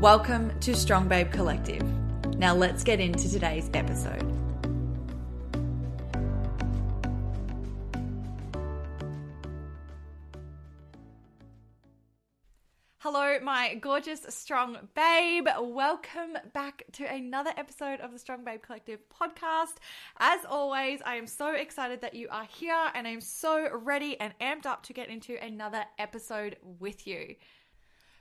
Welcome to Strong Babe Collective. Now let's get into today's episode. Hello, my gorgeous strong babe. Welcome back to another episode of the Strong Babe Collective podcast. As always, I am so excited that you are here and I'm so ready and amped up to get into another episode with you.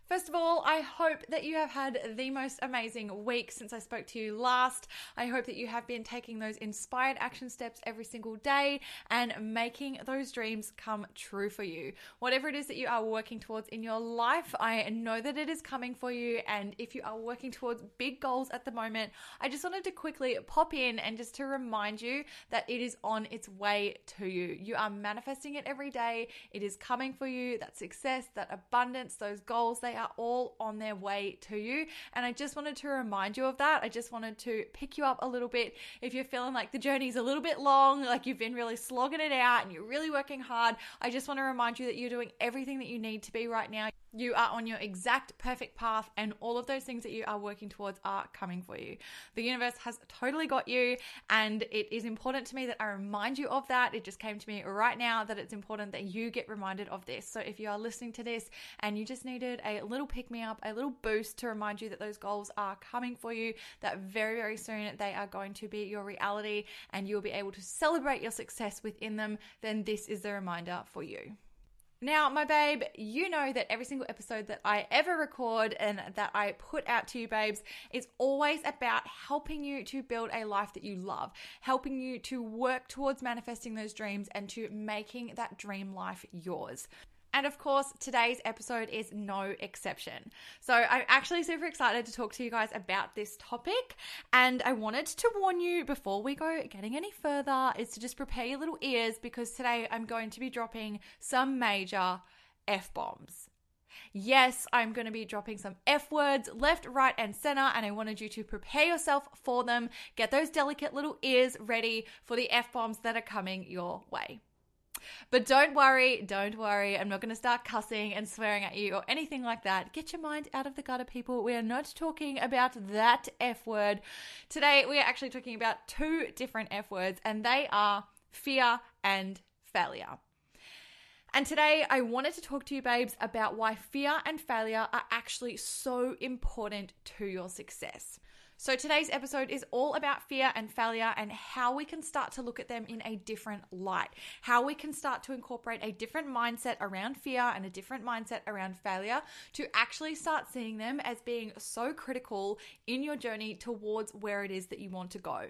First of all, I hope that you have had the most amazing week since I spoke to you last. I hope that you have been taking those inspired action steps every single day and making those dreams come true for you. Whatever it is that you are working towards in your life, I know that it is coming for you. And if you are working towards big goals at the moment, I just wanted to quickly pop in and just to remind you that it is on its way to you. You are manifesting it every day, it is coming for you. That success, that abundance, those goals, they are all on their way to you. And I just wanted to remind you of that. I just wanted to pick you up a little bit. If you're feeling like the journey's a little bit long, like you've been really slogging it out and you're really working hard, I just want to remind you that you're doing everything that you need to be right now. You are on your exact perfect path, and all of those things that you are working towards are coming for you. The universe has totally got you, and it is important to me that I remind you of that. It just came to me right now that it's important that you get reminded of this. So, if you are listening to this and you just needed a little pick me up, a little boost to remind you that those goals are coming for you, that very, very soon they are going to be your reality, and you'll be able to celebrate your success within them, then this is the reminder for you. Now, my babe, you know that every single episode that I ever record and that I put out to you, babes, is always about helping you to build a life that you love, helping you to work towards manifesting those dreams and to making that dream life yours. And of course, today's episode is no exception. So, I'm actually super excited to talk to you guys about this topic. And I wanted to warn you before we go getting any further, is to just prepare your little ears because today I'm going to be dropping some major F bombs. Yes, I'm going to be dropping some F words left, right, and center, and I wanted you to prepare yourself for them. Get those delicate little ears ready for the F bombs that are coming your way. But don't worry, don't worry. I'm not going to start cussing and swearing at you or anything like that. Get your mind out of the gutter, people. We are not talking about that F word. Today, we are actually talking about two different F words, and they are fear and failure. And today I wanted to talk to you, babes, about why fear and failure are actually so important to your success. So, today's episode is all about fear and failure and how we can start to look at them in a different light, how we can start to incorporate a different mindset around fear and a different mindset around failure to actually start seeing them as being so critical in your journey towards where it is that you want to go.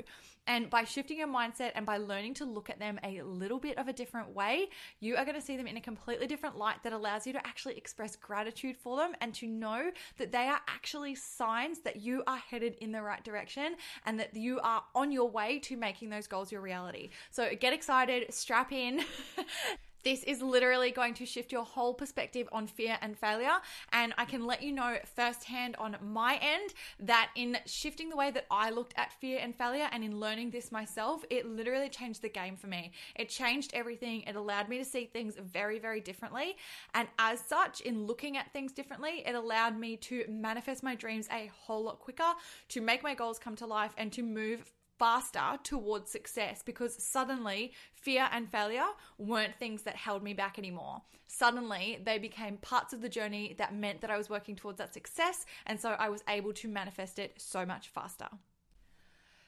And by shifting your mindset and by learning to look at them a little bit of a different way, you are going to see them in a completely different light that allows you to actually express gratitude for them and to know that they are actually signs that you are headed in the right direction and that you are on your way to making those goals your reality. So get excited, strap in. This is literally going to shift your whole perspective on fear and failure. And I can let you know firsthand on my end that in shifting the way that I looked at fear and failure and in learning this myself, it literally changed the game for me. It changed everything. It allowed me to see things very, very differently. And as such, in looking at things differently, it allowed me to manifest my dreams a whole lot quicker, to make my goals come to life, and to move faster towards success because suddenly fear and failure weren't things that held me back anymore. Suddenly, they became parts of the journey that meant that I was working towards that success, and so I was able to manifest it so much faster.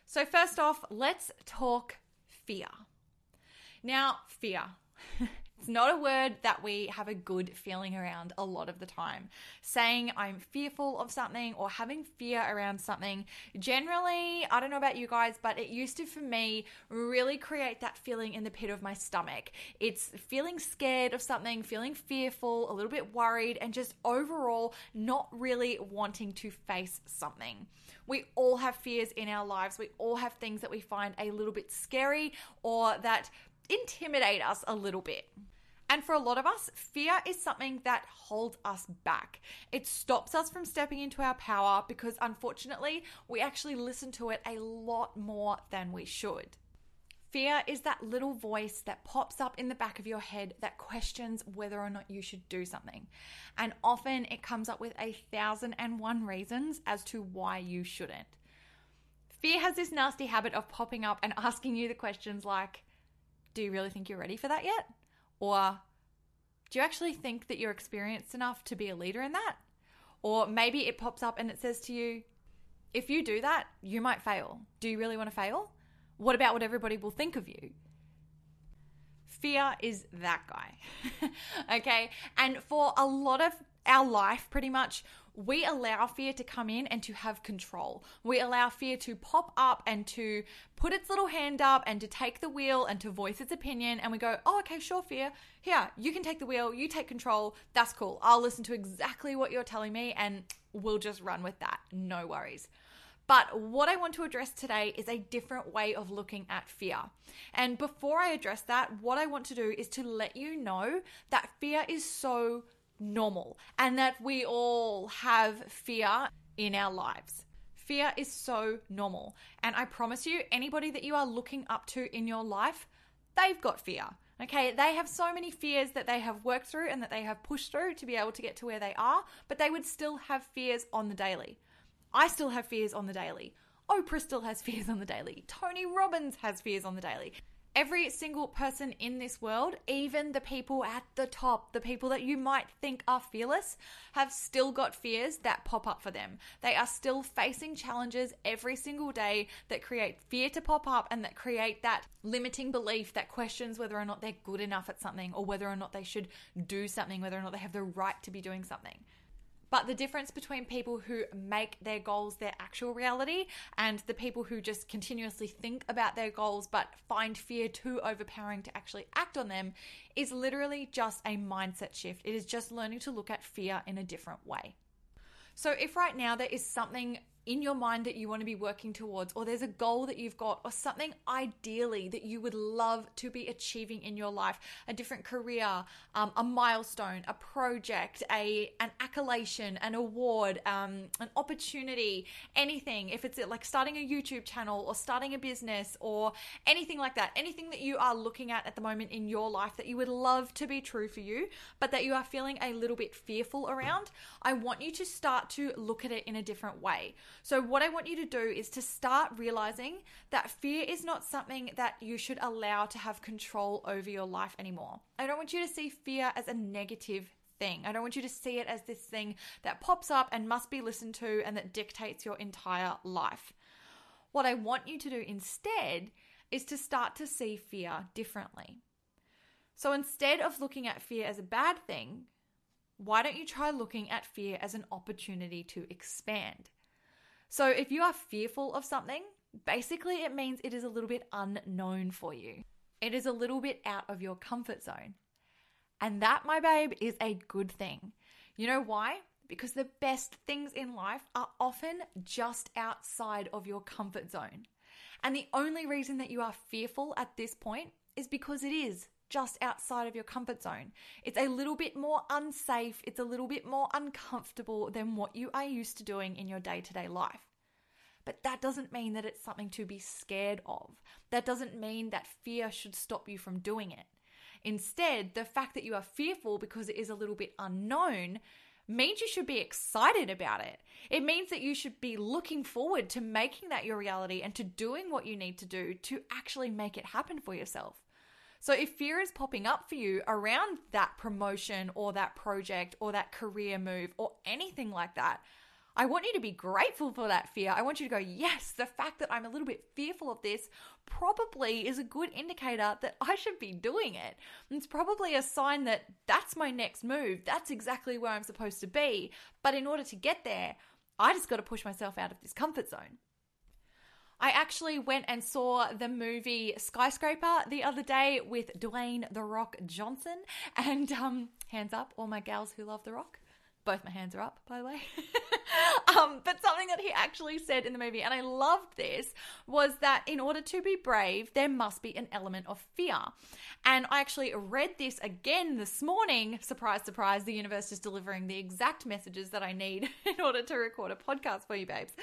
So, first off, let's talk fear. Now, fear. It's not a word that we have a good feeling around a lot of the time. Saying I'm fearful of something or having fear around something, generally, I don't know about you guys, but it used to, for me, really create that feeling in the pit of my stomach. It's feeling scared of something, feeling fearful, a little bit worried, and just overall not really wanting to face something. We all have fears in our lives. We all have things that we find a little bit scary or that intimidate us a little bit. And for a lot of us, fear is something that holds us back. It stops us from stepping into our power because unfortunately, we actually listen to it a lot more than we should. Fear is that little voice that pops up in the back of your head that questions whether or not you should do something. And often it comes up with a thousand and one reasons as to why you shouldn't. Fear has this nasty habit of popping up and asking you the questions like, Do you really think you're ready for that yet? Or do you actually think that you're experienced enough to be a leader in that? Or maybe it pops up and it says to you, if you do that, you might fail. Do you really want to fail? What about what everybody will think of you? Fear is that guy. okay. And for a lot of our life, pretty much, we allow fear to come in and to have control. We allow fear to pop up and to put its little hand up and to take the wheel and to voice its opinion. And we go, oh, okay, sure, fear. Here, you can take the wheel, you take control. That's cool. I'll listen to exactly what you're telling me and we'll just run with that. No worries. But what I want to address today is a different way of looking at fear. And before I address that, what I want to do is to let you know that fear is so normal and that we all have fear in our lives. Fear is so normal. And I promise you, anybody that you are looking up to in your life, they've got fear. Okay, they have so many fears that they have worked through and that they have pushed through to be able to get to where they are, but they would still have fears on the daily. I still have fears on the daily. Oprah still has fears on the daily. Tony Robbins has fears on the daily. Every single person in this world, even the people at the top, the people that you might think are fearless, have still got fears that pop up for them. They are still facing challenges every single day that create fear to pop up and that create that limiting belief that questions whether or not they're good enough at something or whether or not they should do something, whether or not they have the right to be doing something. But the difference between people who make their goals their actual reality and the people who just continuously think about their goals but find fear too overpowering to actually act on them is literally just a mindset shift. It is just learning to look at fear in a different way. So, if right now there is something in your mind that you want to be working towards, or there's a goal that you've got, or something ideally that you would love to be achieving in your life a different career, um, a milestone, a project, a an accolation, an award, um, an opportunity, anything. If it's like starting a YouTube channel or starting a business or anything like that, anything that you are looking at at the moment in your life that you would love to be true for you, but that you are feeling a little bit fearful around, I want you to start to look at it in a different way. So, what I want you to do is to start realizing that fear is not something that you should allow to have control over your life anymore. I don't want you to see fear as a negative thing. I don't want you to see it as this thing that pops up and must be listened to and that dictates your entire life. What I want you to do instead is to start to see fear differently. So instead of looking at fear as a bad thing, why don't you try looking at fear as an opportunity to expand? So if you are fearful of something, basically it means it is a little bit unknown for you. It is a little bit out of your comfort zone. And that, my babe, is a good thing. You know why? Because the best things in life are often just outside of your comfort zone. And the only reason that you are fearful at this point is because it is just outside of your comfort zone. It's a little bit more unsafe, it's a little bit more uncomfortable than what you are used to doing in your day to day life. But that doesn't mean that it's something to be scared of. That doesn't mean that fear should stop you from doing it. Instead, the fact that you are fearful because it is a little bit unknown means you should be excited about it. It means that you should be looking forward to making that your reality and to doing what you need to do to actually make it happen for yourself. So if fear is popping up for you around that promotion or that project or that career move or anything like that, I want you to be grateful for that fear. I want you to go, yes, the fact that I'm a little bit fearful of this probably is a good indicator that I should be doing it. It's probably a sign that that's my next move. That's exactly where I'm supposed to be. But in order to get there, I just got to push myself out of this comfort zone. I actually went and saw the movie Skyscraper the other day with Dwayne The Rock Johnson. And um, hands up, all my gals who love The Rock. Both my hands are up, by the way. um, but something that he actually said in the movie, and I loved this, was that in order to be brave, there must be an element of fear. And I actually read this again this morning. Surprise, surprise, the universe is delivering the exact messages that I need in order to record a podcast for you, babes.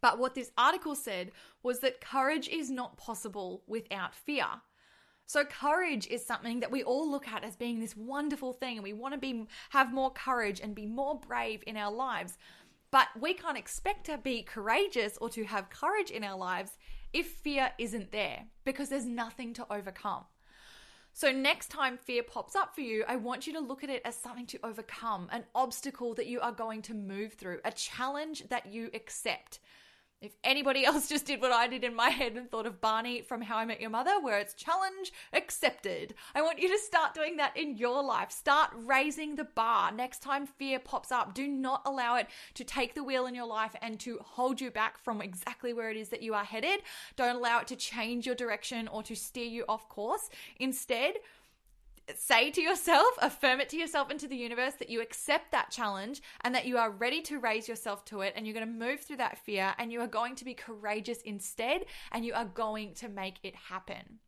But what this article said was that courage is not possible without fear. So courage is something that we all look at as being this wonderful thing and we want to be have more courage and be more brave in our lives. But we can't expect to be courageous or to have courage in our lives if fear isn't there because there's nothing to overcome. So, next time fear pops up for you, I want you to look at it as something to overcome, an obstacle that you are going to move through, a challenge that you accept. If anybody else just did what I did in my head and thought of Barney from How I Met Your Mother, where it's challenge accepted, I want you to start doing that in your life. Start raising the bar. Next time fear pops up, do not allow it to take the wheel in your life and to hold you back from exactly where it is that you are headed. Don't allow it to change your direction or to steer you off course. Instead, say to yourself, affirm it to yourself and to the universe that you accept that challenge and that you are ready to raise yourself to it and you're going to move through that fear and you are going to be courageous instead and you are going to make it happen.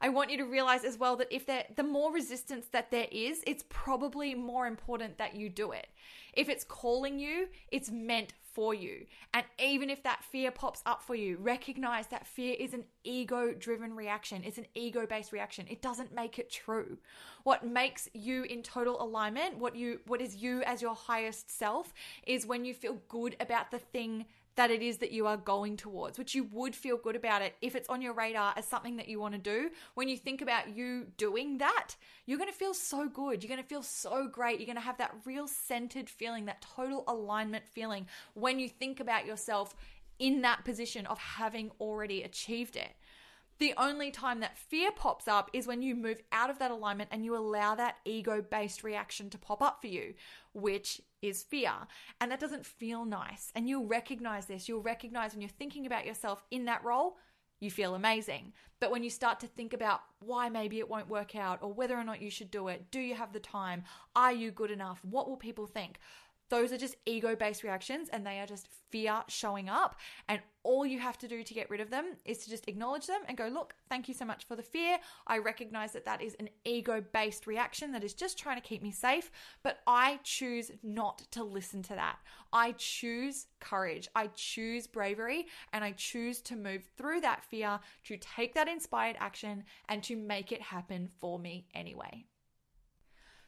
I want you to realize as well that if there the more resistance that there is, it's probably more important that you do it. If it's calling you, it's meant for you. And even if that fear pops up for you, recognize that fear is an ego driven reaction. It's an ego based reaction. It doesn't make it true. What makes you in total alignment, what you what is you as your highest self is when you feel good about the thing that it is that you are going towards, which you would feel good about it if it's on your radar as something that you want to do. When you think about you doing that, you're going to feel so good. You're going to feel so great. You're going to have that real centered feeling, that total alignment feeling when you think about yourself in that position of having already achieved it. The only time that fear pops up is when you move out of that alignment and you allow that ego based reaction to pop up for you, which is fear. And that doesn't feel nice. And you'll recognize this. You'll recognize when you're thinking about yourself in that role, you feel amazing. But when you start to think about why maybe it won't work out or whether or not you should do it, do you have the time? Are you good enough? What will people think? Those are just ego based reactions and they are just fear showing up. And all you have to do to get rid of them is to just acknowledge them and go, look, thank you so much for the fear. I recognize that that is an ego based reaction that is just trying to keep me safe, but I choose not to listen to that. I choose courage, I choose bravery, and I choose to move through that fear to take that inspired action and to make it happen for me anyway.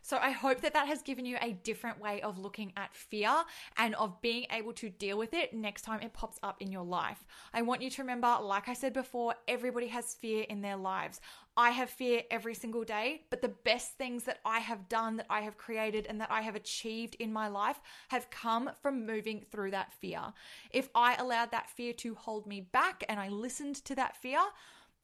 So I hope that that has given you a different way of looking at fear and of being able to deal with it next time it pops up in your life. I want you to remember, like I said before, everybody has fear in their lives. I have fear every single day, but the best things that I have done, that I have created, and that I have achieved in my life have come from moving through that fear. If I allowed that fear to hold me back and I listened to that fear,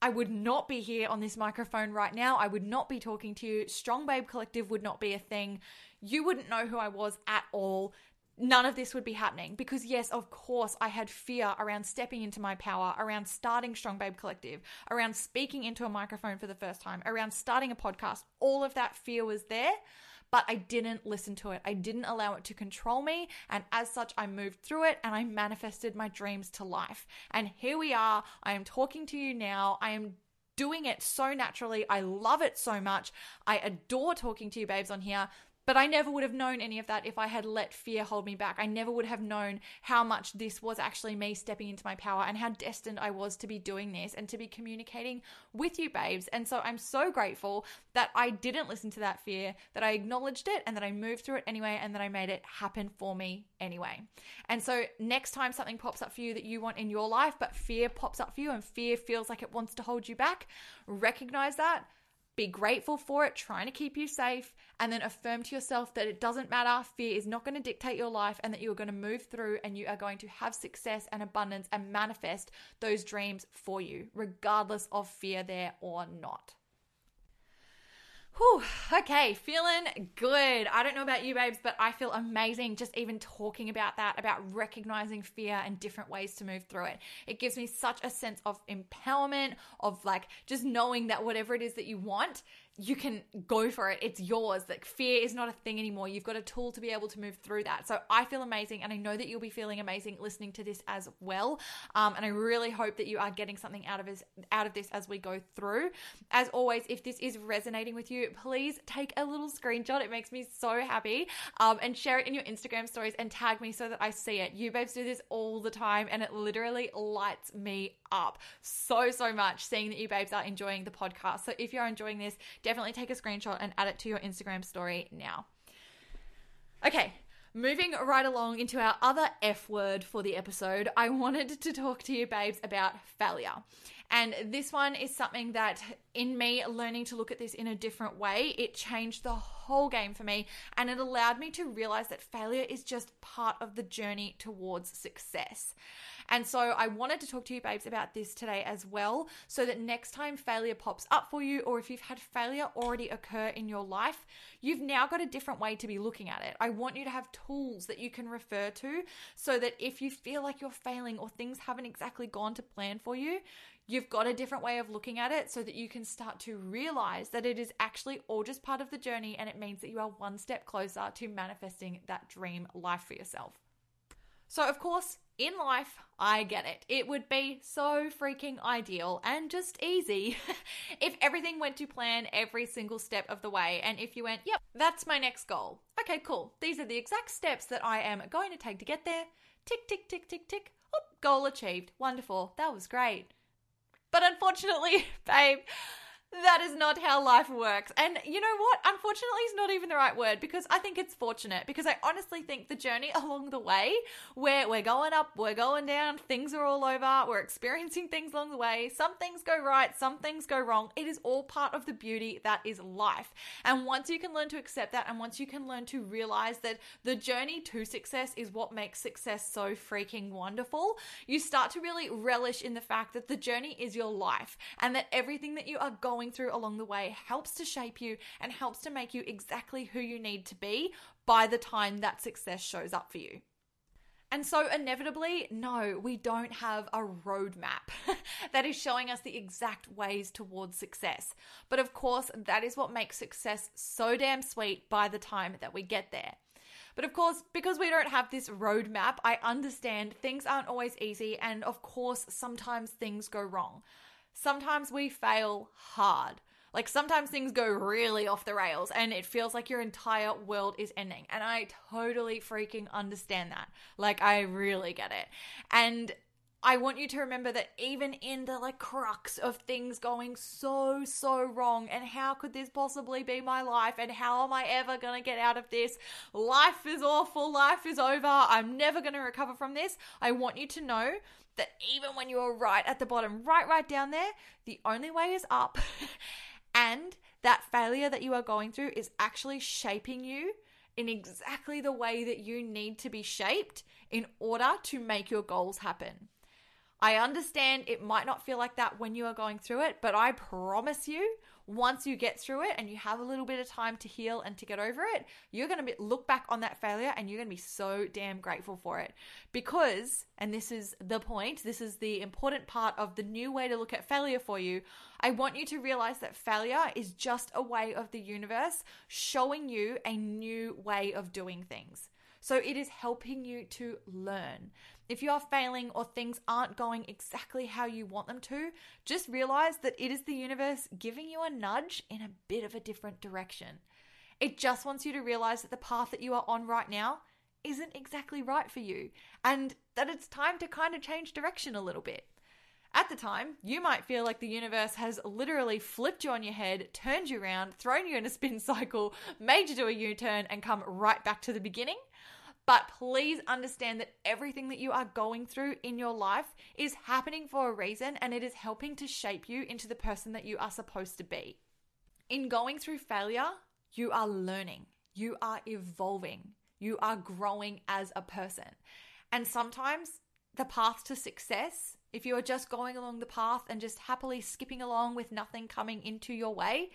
I would not be here on this microphone right now. I would not be talking to you. Strong Babe Collective would not be a thing. You wouldn't know who I was at all. None of this would be happening because, yes, of course, I had fear around stepping into my power, around starting Strong Babe Collective, around speaking into a microphone for the first time, around starting a podcast. All of that fear was there but I didn't listen to it. I didn't allow it to control me. And as such, I moved through it and I manifested my dreams to life. And here we are. I am talking to you now. I am doing it so naturally. I love it so much. I adore talking to you, babes, on here But I never would have known any of that if I had let fear hold me back. I never would have known how much this was actually me stepping into my power and how destined I was to be doing this and to be communicating with you, babes. And so I'm so grateful that I didn't listen to that fear, that I acknowledged it and that I moved through it anyway and that I made it happen for me anyway. And so next time something pops up for you that you want in your life, but fear pops up for you and fear feels like it wants to hold you back, recognize that be grateful for it, trying to keep you safe, and then affirm to yourself that it doesn't matter. Fear is not going to dictate your life and that you are going to move through and you are going to have success and abundance and manifest those dreams for you, regardless of fear there or not. Whew, okay, feeling good. I don't know about you, babes, but I feel amazing just even talking about that, about recognizing fear and different ways to move through it. It gives me such a sense of empowerment, of like just knowing that whatever it is that you want, you can go for it. It's yours. Like fear is not a thing anymore. You've got a tool to be able to move through that. So I feel amazing, and I know that you'll be feeling amazing listening to this as well. Um, and I really hope that you are getting something out of this out of this as we go through. As always, if this is resonating with you, please take a little screenshot. It makes me so happy. Um, and share it in your Instagram stories and tag me so that I see it. You babes do this all the time, and it literally lights me up so so much seeing that you babes are enjoying the podcast. So if you're enjoying this definitely take a screenshot and add it to your Instagram story now. Okay, moving right along into our other F word for the episode, I wanted to talk to you, babes, about failure. And this one is something that, in me learning to look at this in a different way, it changed the whole game for me. And it allowed me to realize that failure is just part of the journey towards success. And so I wanted to talk to you, babes, about this today as well, so that next time failure pops up for you, or if you've had failure already occur in your life, you've now got a different way to be looking at it. I want you to have tools that you can refer to so that if you feel like you're failing or things haven't exactly gone to plan for you, You've got a different way of looking at it so that you can start to realize that it is actually all just part of the journey and it means that you are one step closer to manifesting that dream life for yourself. So, of course, in life, I get it. It would be so freaking ideal and just easy if everything went to plan every single step of the way. And if you went, yep, that's my next goal. Okay, cool. These are the exact steps that I am going to take to get there. Tick, tick, tick, tick, tick. Oh, goal achieved. Wonderful. That was great. But unfortunately, babe, that is not how life works. And you know what? Unfortunately is not even the right word because I think it's fortunate because I honestly think the journey along the way where we're going up, we're going down, things are all over, we're experiencing things along the way. Some things go right, some things go wrong. It is all part of the beauty that is life. And once you can learn to accept that and once you can learn to realize that the journey to success is what makes success so freaking wonderful, you start to really relish in the fact that the journey is your life and that everything that you are going going through along the way helps to shape you and helps to make you exactly who you need to be by the time that success shows up for you. And so, inevitably, no, we don't have a roadmap that is showing us the exact ways towards success. But of course, that is what makes success so damn sweet by the time that we get there. But of course, because we don't have this roadmap, I understand things aren't always easy, and of course, sometimes things go wrong sometimes we fail hard. Like sometimes things go really off the rails and it feels like your entire world is ending. And I totally freaking understand that. Like I really get it. And I want you to remember that even in the like crux of things going so, so wrong, and how could this possibly be my life? And how am I ever gonna get out of this? Life is awful, life is over, I'm never gonna recover from this. I want you to know that even when you are right at the bottom, right, right down there, the only way is up. and that failure that you are going through is actually shaping you in exactly the way that you need to be shaped in order to make your goals happen. I understand it might not feel like that when you are going through it, but I promise you, once you get through it and you have a little bit of time to heal and to get over it, you're going to look back on that failure and you're going to be so damn grateful for it. Because, and this is the point, this is the important part of the new way to look at failure for you. I want you to realize that failure is just a way of the universe showing you a new way of doing things. So it is helping you to learn. If you are failing or things aren't going exactly how you want them to, just realize that it is the universe giving you a nudge in a bit of a different direction. It just wants you to realize that the path that you are on right now isn't exactly right for you and that it's time to kind of change direction a little bit. At the time, you might feel like the universe has literally flipped you on your head, turned you around, thrown you in a spin cycle, made you do a U turn, and come right back to the beginning. But please understand that everything that you are going through in your life is happening for a reason and it is helping to shape you into the person that you are supposed to be. In going through failure, you are learning, you are evolving, you are growing as a person. And sometimes the path to success, if you are just going along the path and just happily skipping along with nothing coming into your way,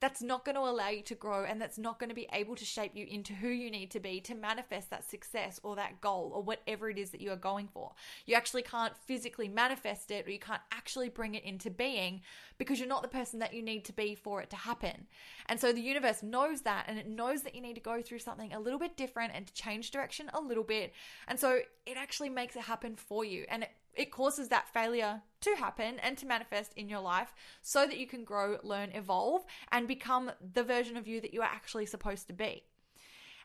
that's not going to allow you to grow and that's not going to be able to shape you into who you need to be to manifest that success or that goal or whatever it is that you are going for. You actually can't physically manifest it or you can't actually bring it into being because you're not the person that you need to be for it to happen. And so the universe knows that and it knows that you need to go through something a little bit different and to change direction a little bit. And so it actually makes it happen for you and it it causes that failure to happen and to manifest in your life so that you can grow, learn, evolve, and become the version of you that you are actually supposed to be.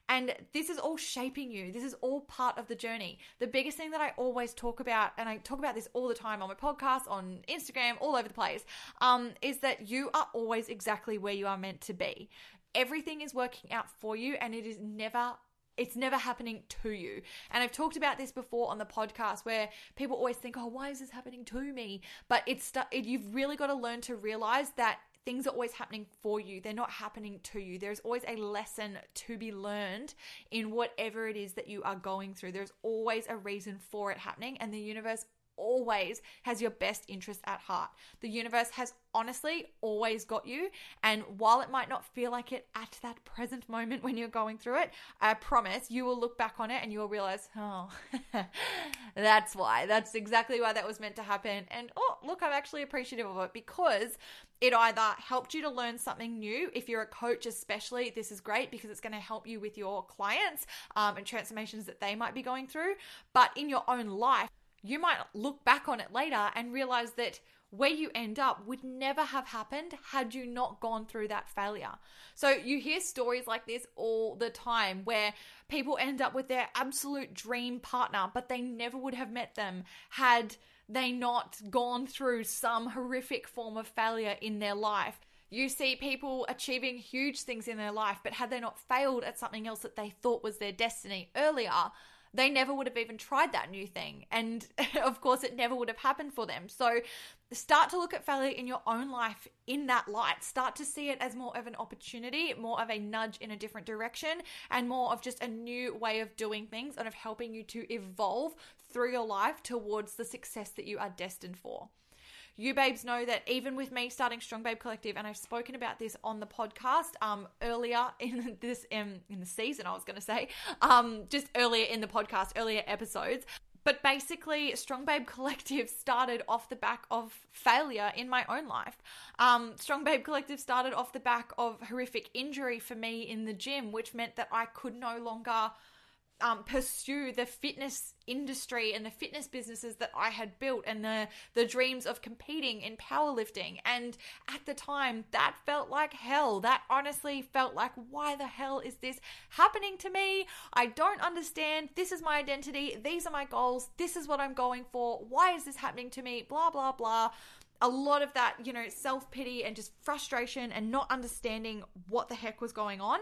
And this is all shaping you. This is all part of the journey. The biggest thing that I always talk about, and I talk about this all the time on my podcast, on Instagram, all over the place, um, is that you are always exactly where you are meant to be. Everything is working out for you, and it is never it's never happening to you. And I've talked about this before on the podcast where people always think, "Oh, why is this happening to me?" But it's it, you've really got to learn to realize that things are always happening for you. They're not happening to you. There's always a lesson to be learned in whatever it is that you are going through. There's always a reason for it happening, and the universe always has your best interest at heart. The universe has honestly always got you. And while it might not feel like it at that present moment when you're going through it, I promise you will look back on it and you'll realize, oh, that's why. That's exactly why that was meant to happen. And oh, look, I'm actually appreciative of it because it either helped you to learn something new. If you're a coach, especially, this is great because it's going to help you with your clients um, and transformations that they might be going through. But in your own life, you might look back on it later and realize that where you end up would never have happened had you not gone through that failure. So you hear stories like this all the time where people end up with their absolute dream partner, but they never would have met them had they not gone through some horrific form of failure in their life. You see people achieving huge things in their life, but had they not failed at something else that they thought was their destiny earlier, they never would have even tried that new thing. And of course, it never would have happened for them. So start to look at failure in your own life in that light. Start to see it as more of an opportunity, more of a nudge in a different direction, and more of just a new way of doing things and of helping you to evolve through your life towards the success that you are destined for you babes know that even with me starting Strong Babe Collective, and I've spoken about this on the podcast um, earlier in this um, in the season, I was going to say, um, just earlier in the podcast, earlier episodes. But basically, Strong Babe Collective started off the back of failure in my own life. Um, Strong Babe Collective started off the back of horrific injury for me in the gym, which meant that I could no longer um, pursue the fitness industry and the fitness businesses that I had built and the the dreams of competing in powerlifting. And at the time, that felt like hell. That honestly felt like, why the hell is this happening to me? I don't understand. This is my identity. These are my goals. This is what I'm going for. Why is this happening to me? Blah blah blah a lot of that, you know, self pity and just frustration and not understanding what the heck was going on.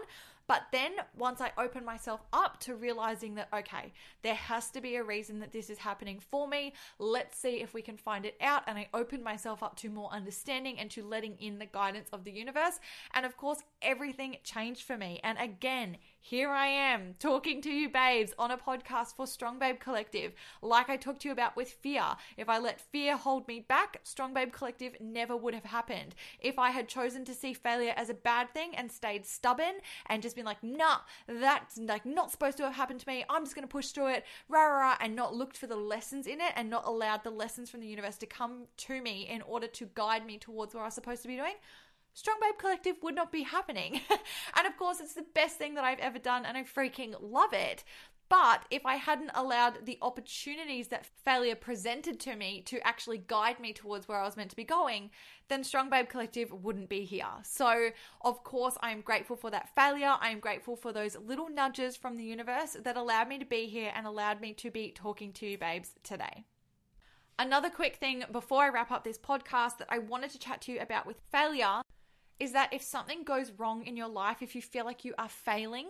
But then once I open myself up to realizing that, okay, there has to be a reason that this is happening for me. Let's see if we can find it out. And I opened myself up to more understanding and to letting in the guidance of the universe. And of course, everything changed for me. And again, here I am talking to you, babes, on a podcast for Strong Babe Collective. Like I talked to you about with fear. If I let fear hold me back, Strong Babe Collective never would have happened. If I had chosen to see failure as a bad thing and stayed stubborn and just been like, nah, that's like not supposed to have happened to me. I'm just going to push through it, rah, rah, rah, and not looked for the lessons in it and not allowed the lessons from the universe to come to me in order to guide me towards what I was supposed to be doing Strong Babe Collective would not be happening. and of course, it's the best thing that I've ever done, and I freaking love it. But if I hadn't allowed the opportunities that failure presented to me to actually guide me towards where I was meant to be going, then Strong Babe Collective wouldn't be here. So, of course, I am grateful for that failure. I am grateful for those little nudges from the universe that allowed me to be here and allowed me to be talking to you, babes, today. Another quick thing before I wrap up this podcast that I wanted to chat to you about with failure is that if something goes wrong in your life, if you feel like you are failing,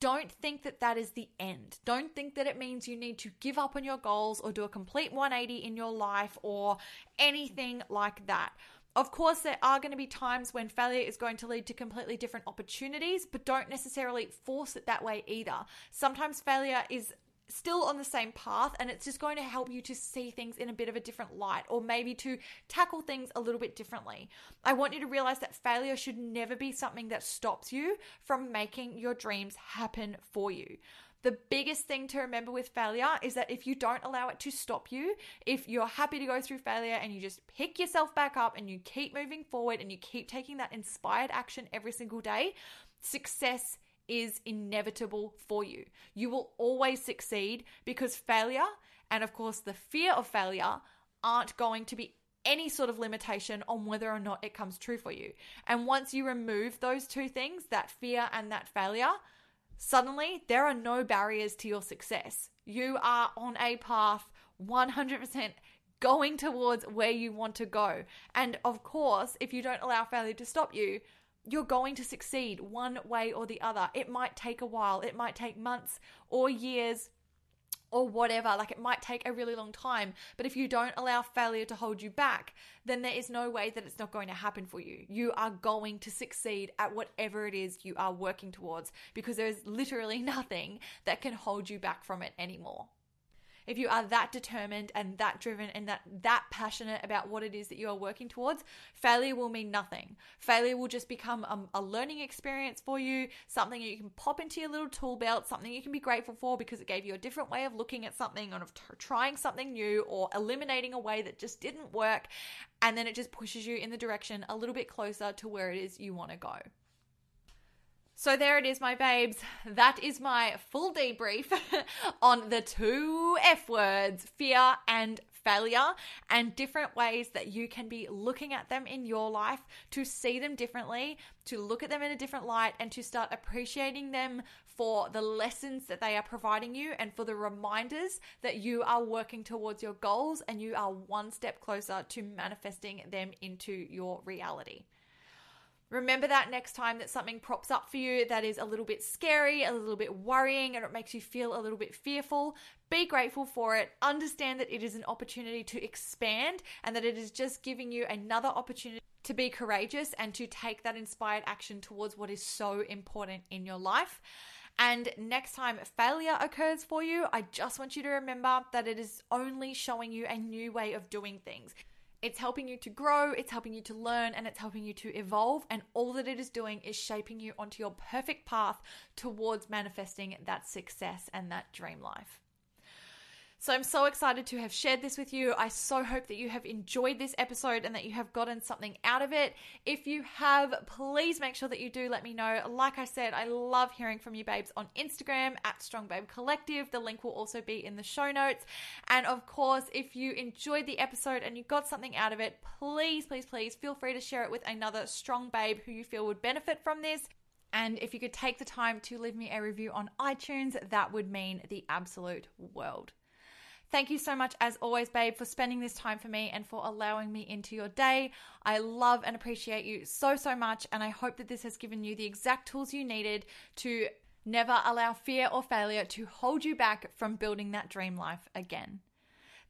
don't think that that is the end. Don't think that it means you need to give up on your goals or do a complete 180 in your life or anything like that. Of course, there are going to be times when failure is going to lead to completely different opportunities, but don't necessarily force it that way either. Sometimes failure is still on the same path and it's just going to help you to see things in a bit of a different light or maybe to tackle things a little bit differently. I want you to realize that failure should never be something that stops you from making your dreams happen for you. The biggest thing to remember with failure is that if you don't allow it to stop you, if you're happy to go through failure and you just pick yourself back up and you keep moving forward and you keep taking that inspired action every single day, success is inevitable for you. You will always succeed because failure and, of course, the fear of failure aren't going to be any sort of limitation on whether or not it comes true for you. And once you remove those two things, that fear and that failure, suddenly there are no barriers to your success. You are on a path 100% going towards where you want to go. And of course, if you don't allow failure to stop you, you're going to succeed one way or the other. It might take a while, it might take months or years or whatever. Like it might take a really long time. But if you don't allow failure to hold you back, then there is no way that it's not going to happen for you. You are going to succeed at whatever it is you are working towards because there's literally nothing that can hold you back from it anymore if you are that determined and that driven and that that passionate about what it is that you are working towards, failure will mean nothing. Failure will just become a, a learning experience for you, something you can pop into your little tool belt, something you can be grateful for because it gave you a different way of looking at something, or of t- trying something new, or eliminating a way that just didn't work, and then it just pushes you in the direction a little bit closer to where it is you want to go. So there it is, my babes. That is my full debrief on the two F words fear and failure, and different ways that you can be looking at them in your life to see them differently, to look at them in a different light, and to start appreciating them for the lessons that they are providing you and for the reminders that you are working towards your goals and you are one step closer to manifesting them into your reality. Remember that next time that something props up for you that is a little bit scary, a little bit worrying, and it makes you feel a little bit fearful. Be grateful for it. Understand that it is an opportunity to expand and that it is just giving you another opportunity to be courageous and to take that inspired action towards what is so important in your life. And next time failure occurs for you, I just want you to remember that it is only showing you a new way of doing things. It's helping you to grow, it's helping you to learn, and it's helping you to evolve. And all that it is doing is shaping you onto your perfect path towards manifesting that success and that dream life. So I'm so excited to have shared this with you. I so hope that you have enjoyed this episode and that you have gotten something out of it. If you have, please make sure that you do let me know. Like I said, I love hearing from you babes on Instagram at Strong Babe Collective. The link will also be in the show notes. And of course, if you enjoyed the episode and you got something out of it, please, please, please feel free to share it with another strong babe who you feel would benefit from this. And if you could take the time to leave me a review on iTunes, that would mean the absolute world. Thank you so much, as always, babe, for spending this time for me and for allowing me into your day. I love and appreciate you so, so much. And I hope that this has given you the exact tools you needed to never allow fear or failure to hold you back from building that dream life again.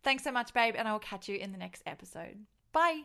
Thanks so much, babe, and I will catch you in the next episode. Bye.